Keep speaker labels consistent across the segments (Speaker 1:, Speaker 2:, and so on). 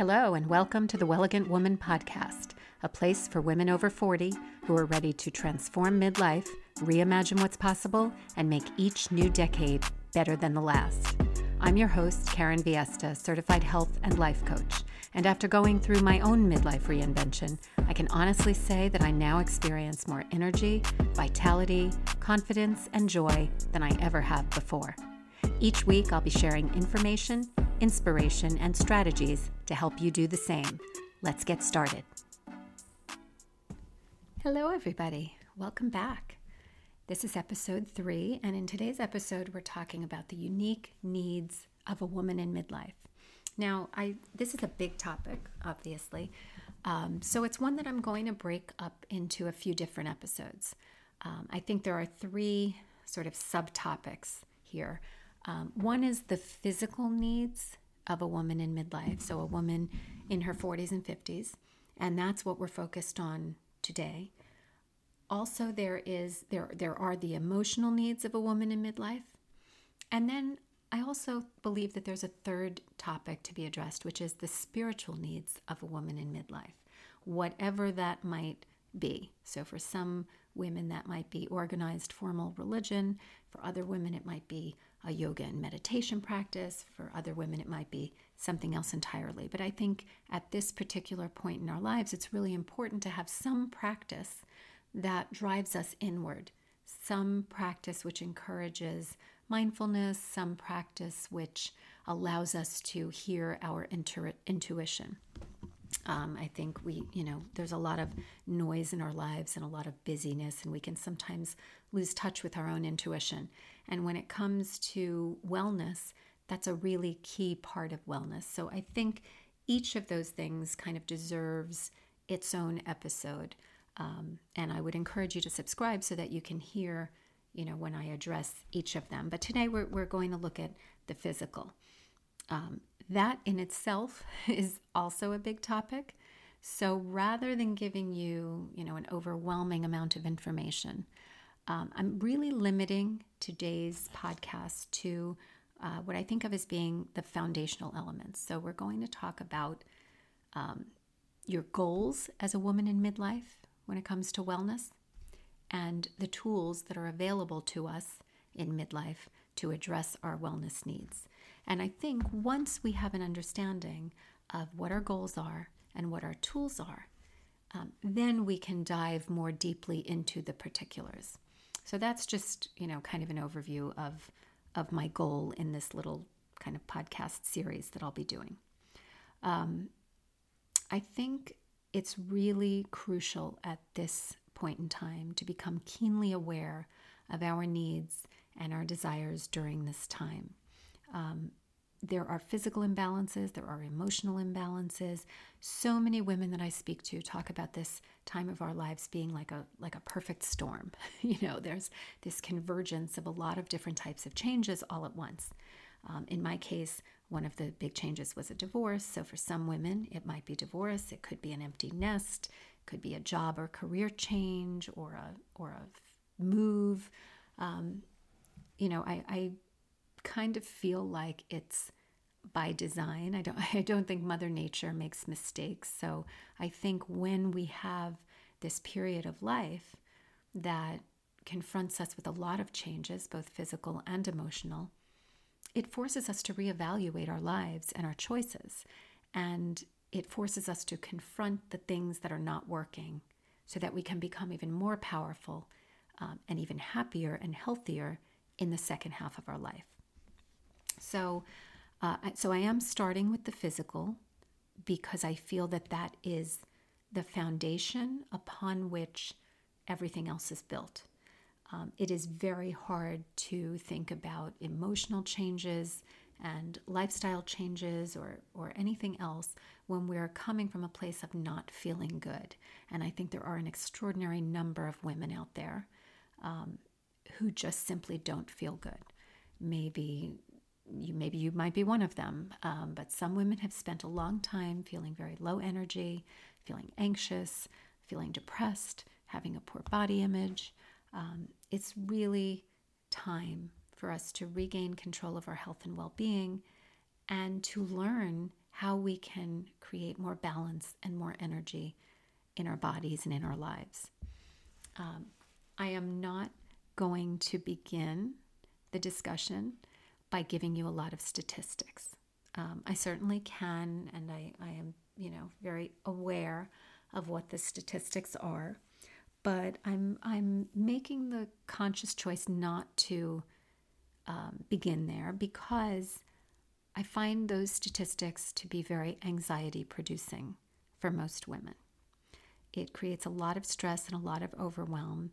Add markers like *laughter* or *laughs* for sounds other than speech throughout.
Speaker 1: Hello, and welcome to the Wellegant Woman Podcast, a place for women over 40 who are ready to transform midlife, reimagine what's possible, and make each new decade better than the last. I'm your host, Karen Viesta, certified health and life coach. And after going through my own midlife reinvention, I can honestly say that I now experience more energy, vitality, confidence, and joy than I ever have before. Each week, I'll be sharing information, inspiration, and strategies to help you do the same. Let's get started. Hello, everybody. Welcome back. This is episode three, and in today's episode, we're talking about the unique needs of a woman in midlife. Now, I this is a big topic, obviously, um, so it's one that I'm going to break up into a few different episodes. Um, I think there are three sort of subtopics here. Um, one is the physical needs of a woman in midlife, so a woman in her 40s and 50s, and that's what we're focused on today. Also, there is there there are the emotional needs of a woman in midlife, and then I also believe that there's a third topic to be addressed, which is the spiritual needs of a woman in midlife, whatever that might be. So, for some women, that might be organized formal religion. For other women, it might be a yoga and meditation practice. For other women, it might be something else entirely. But I think at this particular point in our lives, it's really important to have some practice that drives us inward, some practice which encourages mindfulness, some practice which allows us to hear our intu- intuition. Um, I think we, you know, there's a lot of noise in our lives and a lot of busyness, and we can sometimes lose touch with our own intuition. And when it comes to wellness, that's a really key part of wellness. So I think each of those things kind of deserves its own episode. Um, and I would encourage you to subscribe so that you can hear, you know, when I address each of them. But today we're, we're going to look at the physical. Um, that in itself *laughs* is also a big topic. So rather than giving you, you know, an overwhelming amount of information, um, I'm really limiting today's podcast to uh, what I think of as being the foundational elements. So we're going to talk about um, your goals as a woman in midlife when it comes to wellness and the tools that are available to us in midlife to address our wellness needs. And I think once we have an understanding of what our goals are and what our tools are, um, then we can dive more deeply into the particulars. So that's just, you know, kind of an overview of of my goal in this little kind of podcast series that I'll be doing. Um, I think it's really crucial at this point in time to become keenly aware of our needs and our desires during this time. Um, there are physical imbalances, there are emotional imbalances. So many women that I speak to talk about this time of our lives being like a like a perfect storm. *laughs* you know, there's this convergence of a lot of different types of changes all at once. Um, in my case, one of the big changes was a divorce. So for some women, it might be divorce. It could be an empty nest. It could be a job or career change or a or a move. Um, you know, I, I kind of feel like it's by design. I don't *laughs* I don't think mother nature makes mistakes. So I think when we have this period of life that confronts us with a lot of changes, both physical and emotional, it forces us to reevaluate our lives and our choices. And it forces us to confront the things that are not working so that we can become even more powerful um, and even happier and healthier in the second half of our life. So, uh, so I am starting with the physical because I feel that that is the foundation upon which everything else is built. Um, it is very hard to think about emotional changes and lifestyle changes or, or anything else when we're coming from a place of not feeling good. And I think there are an extraordinary number of women out there um, who just simply don't feel good. Maybe you maybe you might be one of them, um, but some women have spent a long time feeling very low energy, feeling anxious, feeling depressed, having a poor body image. Um, it's really time for us to regain control of our health and well being and to learn how we can create more balance and more energy in our bodies and in our lives. Um, I am not going to begin the discussion by giving you a lot of statistics. Um, I certainly can, and I, I am, you know, very aware of what the statistics are, but I'm I'm making the conscious choice not to um, begin there because I find those statistics to be very anxiety producing for most women. It creates a lot of stress and a lot of overwhelm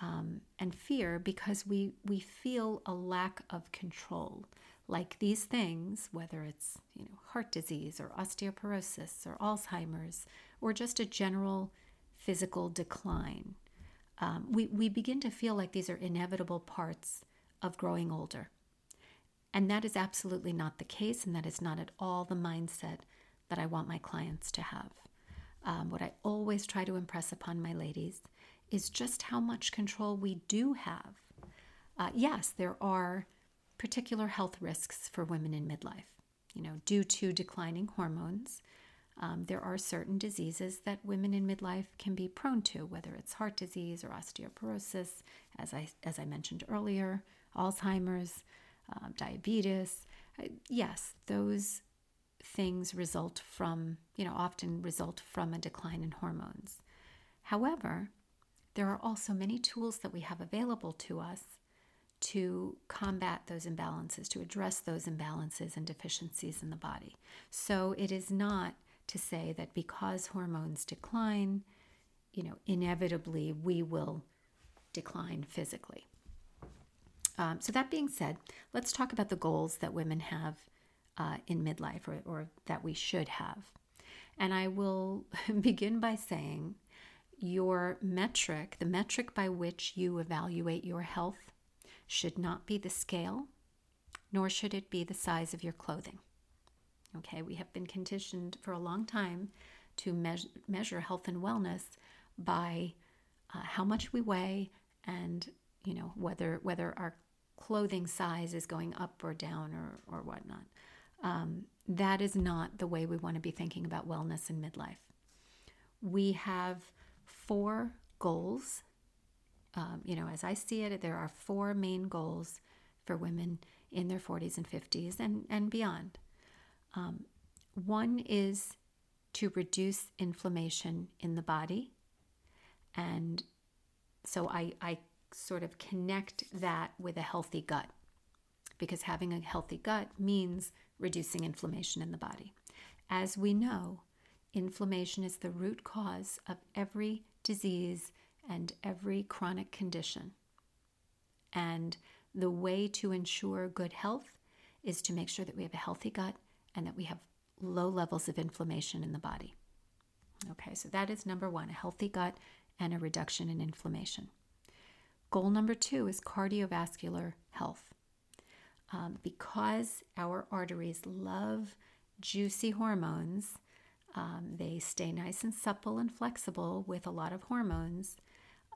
Speaker 1: um, and fear because we, we feel a lack of control. Like these things, whether it's you know heart disease or osteoporosis or Alzheimer's or just a general physical decline, um, we, we begin to feel like these are inevitable parts of growing older. And that is absolutely not the case, and that is not at all the mindset that I want my clients to have. Um, what I always try to impress upon my ladies is just how much control we do have. Uh, yes, there are particular health risks for women in midlife. You know, due to declining hormones, um, there are certain diseases that women in midlife can be prone to, whether it's heart disease or osteoporosis, as I as I mentioned earlier, Alzheimer's, uh, diabetes. Uh, yes, those things result from, you know, often result from a decline in hormones. However, there are also many tools that we have available to us to combat those imbalances, to address those imbalances and deficiencies in the body. So it is not to say that because hormones decline, you know, inevitably we will decline physically. Um, so, that being said, let's talk about the goals that women have uh, in midlife or, or that we should have. And I will *laughs* begin by saying your metric, the metric by which you evaluate your health, should not be the scale, nor should it be the size of your clothing. Okay, we have been conditioned for a long time to measure, measure health and wellness by uh, how much we weigh and you know whether whether our clothing size is going up or down or, or whatnot. Um, that is not the way we want to be thinking about wellness in midlife. We have four goals. Um, you know, as I see it, there are four main goals for women in their 40s and 50s and, and beyond. Um, one is to reduce inflammation in the body. And so I, I sort of connect that with a healthy gut because having a healthy gut means reducing inflammation in the body. As we know, inflammation is the root cause of every disease and every chronic condition. And the way to ensure good health is to make sure that we have a healthy gut and that we have low levels of inflammation in the body. Okay, so that is number one a healthy gut and a reduction in inflammation. Goal number two is cardiovascular health. Um, because our arteries love juicy hormones, um, they stay nice and supple and flexible with a lot of hormones.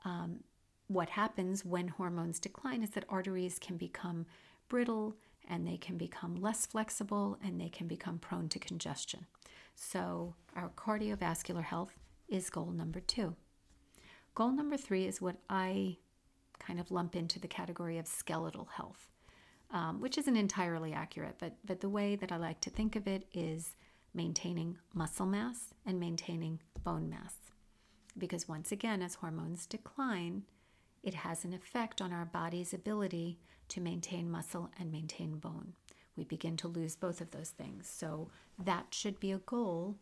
Speaker 1: Um, what happens when hormones decline is that arteries can become brittle and they can become less flexible and they can become prone to congestion. So, our cardiovascular health is goal number two. Goal number three is what I kind of lump into the category of skeletal health, um, which isn't entirely accurate, but, but the way that I like to think of it is maintaining muscle mass and maintaining bone mass. Because once again, as hormones decline, it has an effect on our body's ability to maintain muscle and maintain bone. We begin to lose both of those things. So that should be a goal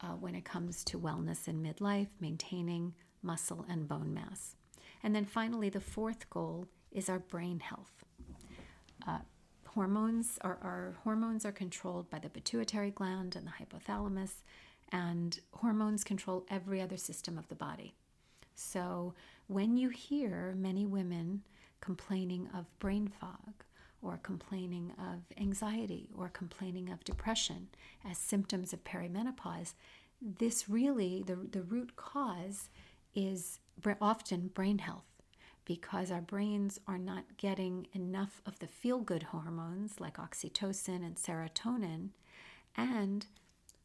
Speaker 1: uh, when it comes to wellness in midlife, maintaining muscle and bone mass. And then finally, the fourth goal is our brain health. Uh, hormones are our hormones are controlled by the pituitary gland and the hypothalamus, and hormones control every other system of the body. So when you hear many women complaining of brain fog, or complaining of anxiety, or complaining of depression as symptoms of perimenopause, this really the, the root cause is often brain health because our brains are not getting enough of the feel good hormones like oxytocin and serotonin, And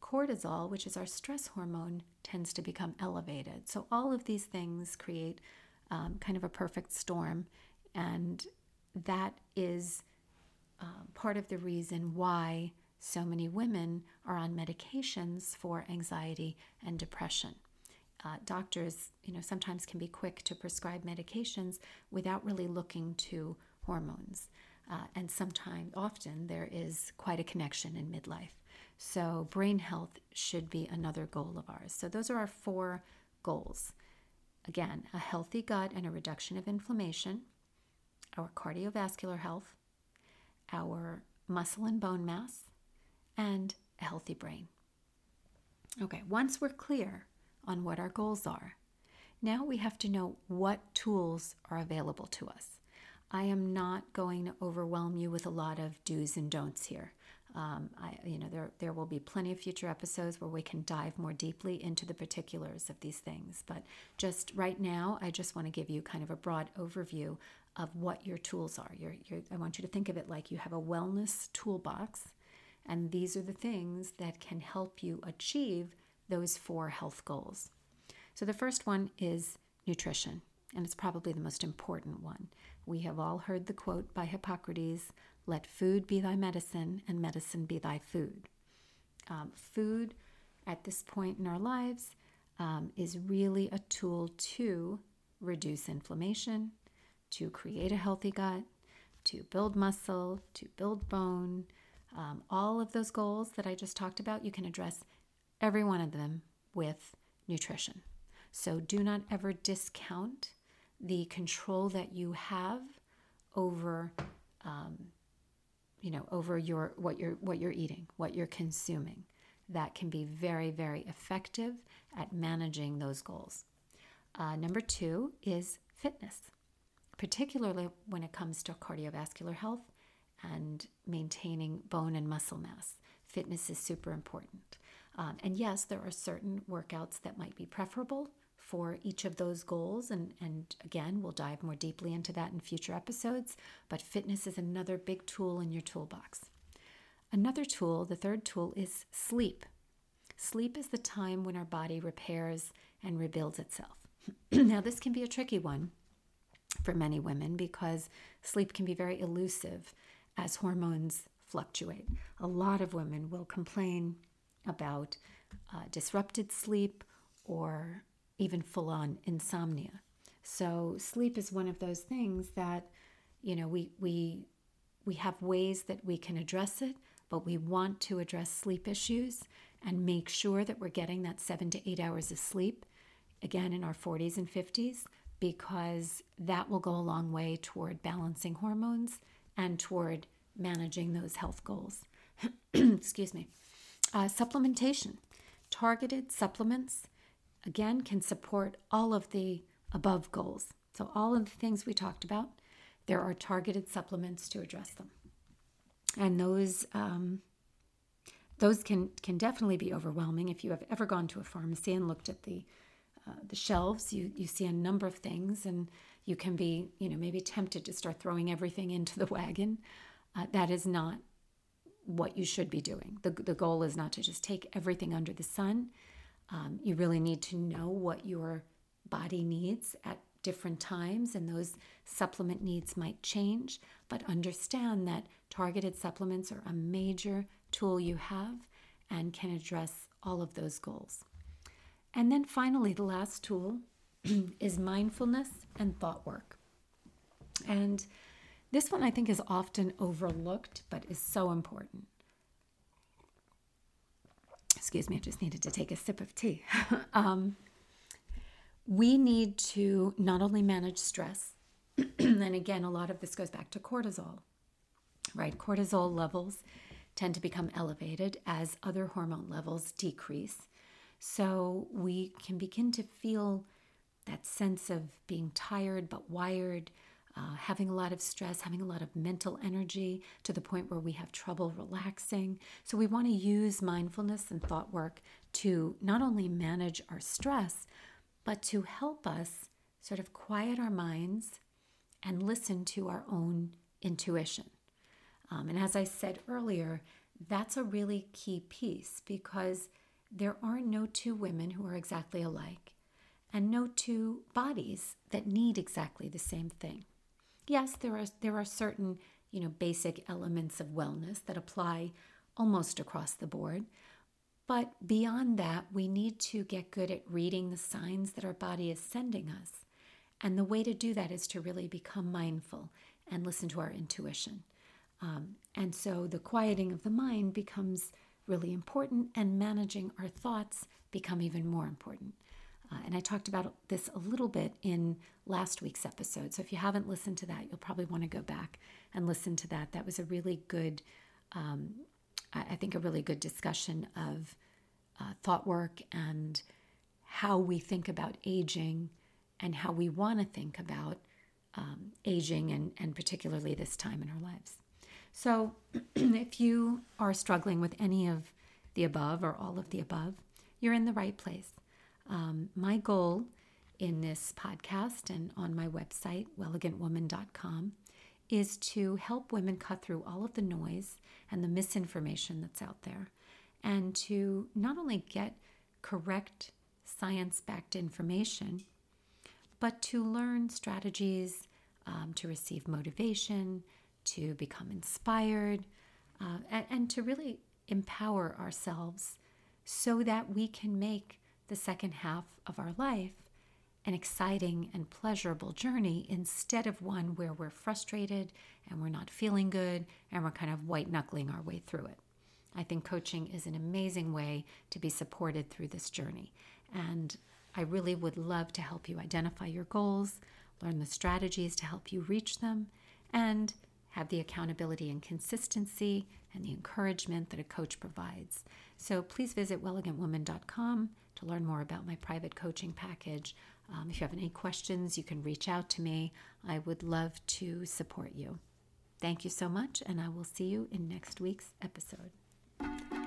Speaker 1: cortisol, which is our stress hormone, tends to become elevated. So, all of these things create um, kind of a perfect storm. And that is uh, part of the reason why so many women are on medications for anxiety and depression. Uh, doctors, you know, sometimes can be quick to prescribe medications without really looking to hormones. Uh, and sometimes, often, there is quite a connection in midlife. So, brain health should be another goal of ours. So, those are our four goals. Again, a healthy gut and a reduction of inflammation, our cardiovascular health, our muscle and bone mass, and a healthy brain. Okay, once we're clear on what our goals are, now we have to know what tools are available to us. I am not going to overwhelm you with a lot of do's and don'ts here. Um, I, you know, there there will be plenty of future episodes where we can dive more deeply into the particulars of these things. But just right now, I just want to give you kind of a broad overview of what your tools are. I want you to think of it like you have a wellness toolbox, and these are the things that can help you achieve those four health goals. So the first one is nutrition, and it's probably the most important one. We have all heard the quote by Hippocrates let food be thy medicine, and medicine be thy food. Um, food at this point in our lives um, is really a tool to reduce inflammation, to create a healthy gut, to build muscle, to build bone. Um, all of those goals that I just talked about, you can address every one of them with nutrition. So do not ever discount the control that you have over um, you know over your what you're what you're eating what you're consuming. That can be very very effective at managing those goals. Uh, number two is fitness particularly when it comes to cardiovascular health and maintaining bone and muscle mass. Fitness is super important um, and yes there are certain workouts that might be preferable for each of those goals. And, and again, we'll dive more deeply into that in future episodes. But fitness is another big tool in your toolbox. Another tool, the third tool, is sleep. Sleep is the time when our body repairs and rebuilds itself. *clears throat* now, this can be a tricky one for many women because sleep can be very elusive as hormones fluctuate. A lot of women will complain about uh, disrupted sleep or even full on insomnia. So sleep is one of those things that you know we we we have ways that we can address it, but we want to address sleep issues and make sure that we're getting that 7 to 8 hours of sleep again in our 40s and 50s because that will go a long way toward balancing hormones and toward managing those health goals. *clears throat* Excuse me. Uh, supplementation, targeted supplements again, can support all of the above goals. So, all of the things we talked about, there are targeted supplements to address them. And those, um, those can, can definitely be overwhelming. If you have ever gone to a pharmacy and looked at the, uh, the shelves, you, you see a number of things, and you can be, you know, maybe tempted to start throwing everything into the wagon. Uh, that is not what you should be doing. The, the goal is not to just take everything under the sun um, you really need to know what your body needs at different times, and those supplement needs might change. But understand that targeted supplements are a major tool you have and can address all of those goals. And then finally, the last tool *clears throat* is mindfulness and thought work. And this one I think is often overlooked, but is so important excuse me, I just needed to take a sip of tea. *laughs* um, we need to not only manage stress, *clears throat* and again, a lot of this goes back to cortisol, right? Cortisol levels tend to become elevated as other hormone levels decrease. So we can begin to feel that sense of being tired but wired, uh, having a lot of stress, having a lot of mental energy to the point where we have trouble relaxing. So, we want to use mindfulness and thought work to not only manage our stress, but to help us sort of quiet our minds and listen to our own intuition. Um, and as I said earlier, that's a really key piece because there are no two women who are exactly alike and no two bodies that need exactly the same thing. Yes, there are there are certain, you know, basic elements of wellness that apply almost across the board. But beyond that, we need to get good at reading the signs that our body is sending us. And the way to do that is to really become mindful and listen to our intuition. Um, and so the quieting of the mind becomes really important, and managing our thoughts become even more important. Uh, and I talked about this a little bit in last week's episode. So if you haven't listened to that, you'll probably want to go back and listen to that. That was a really good, um, I think, a really good discussion of uh, thought work and how we think about aging and how we want to think about um, aging and, and particularly this time in our lives. So, *clears throat* if you are struggling with any of the above or all of the above, you're in the right place. Um, my goal in this podcast and on my website, wellegantwoman.com, is to help women cut through all of the noise and the misinformation that's out there and to not only get correct science backed information, but to learn strategies um, to receive motivation, to become inspired, uh, and, and to really empower ourselves so that we can make the second half of our life an exciting and pleasurable journey instead of one where we're frustrated and we're not feeling good and we're kind of white knuckling our way through it. I think coaching is an amazing way to be supported through this journey. And I really would love to help you identify your goals, learn the strategies to help you reach them, and have the accountability and consistency and the encouragement that a coach provides. So please visit wellegantwoman.com to learn more about my private coaching package. Um, if you have any questions, you can reach out to me. I would love to support you. Thank you so much, and I will see you in next week's episode.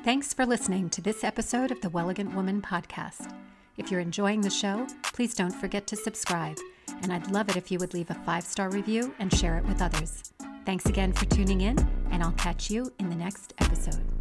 Speaker 1: Thanks for listening to this episode of the Wellegant Woman podcast. If you're enjoying the show, please don't forget to subscribe, and I'd love it if you would leave a five star review and share it with others. Thanks again for tuning in, and I'll catch you in the next episode.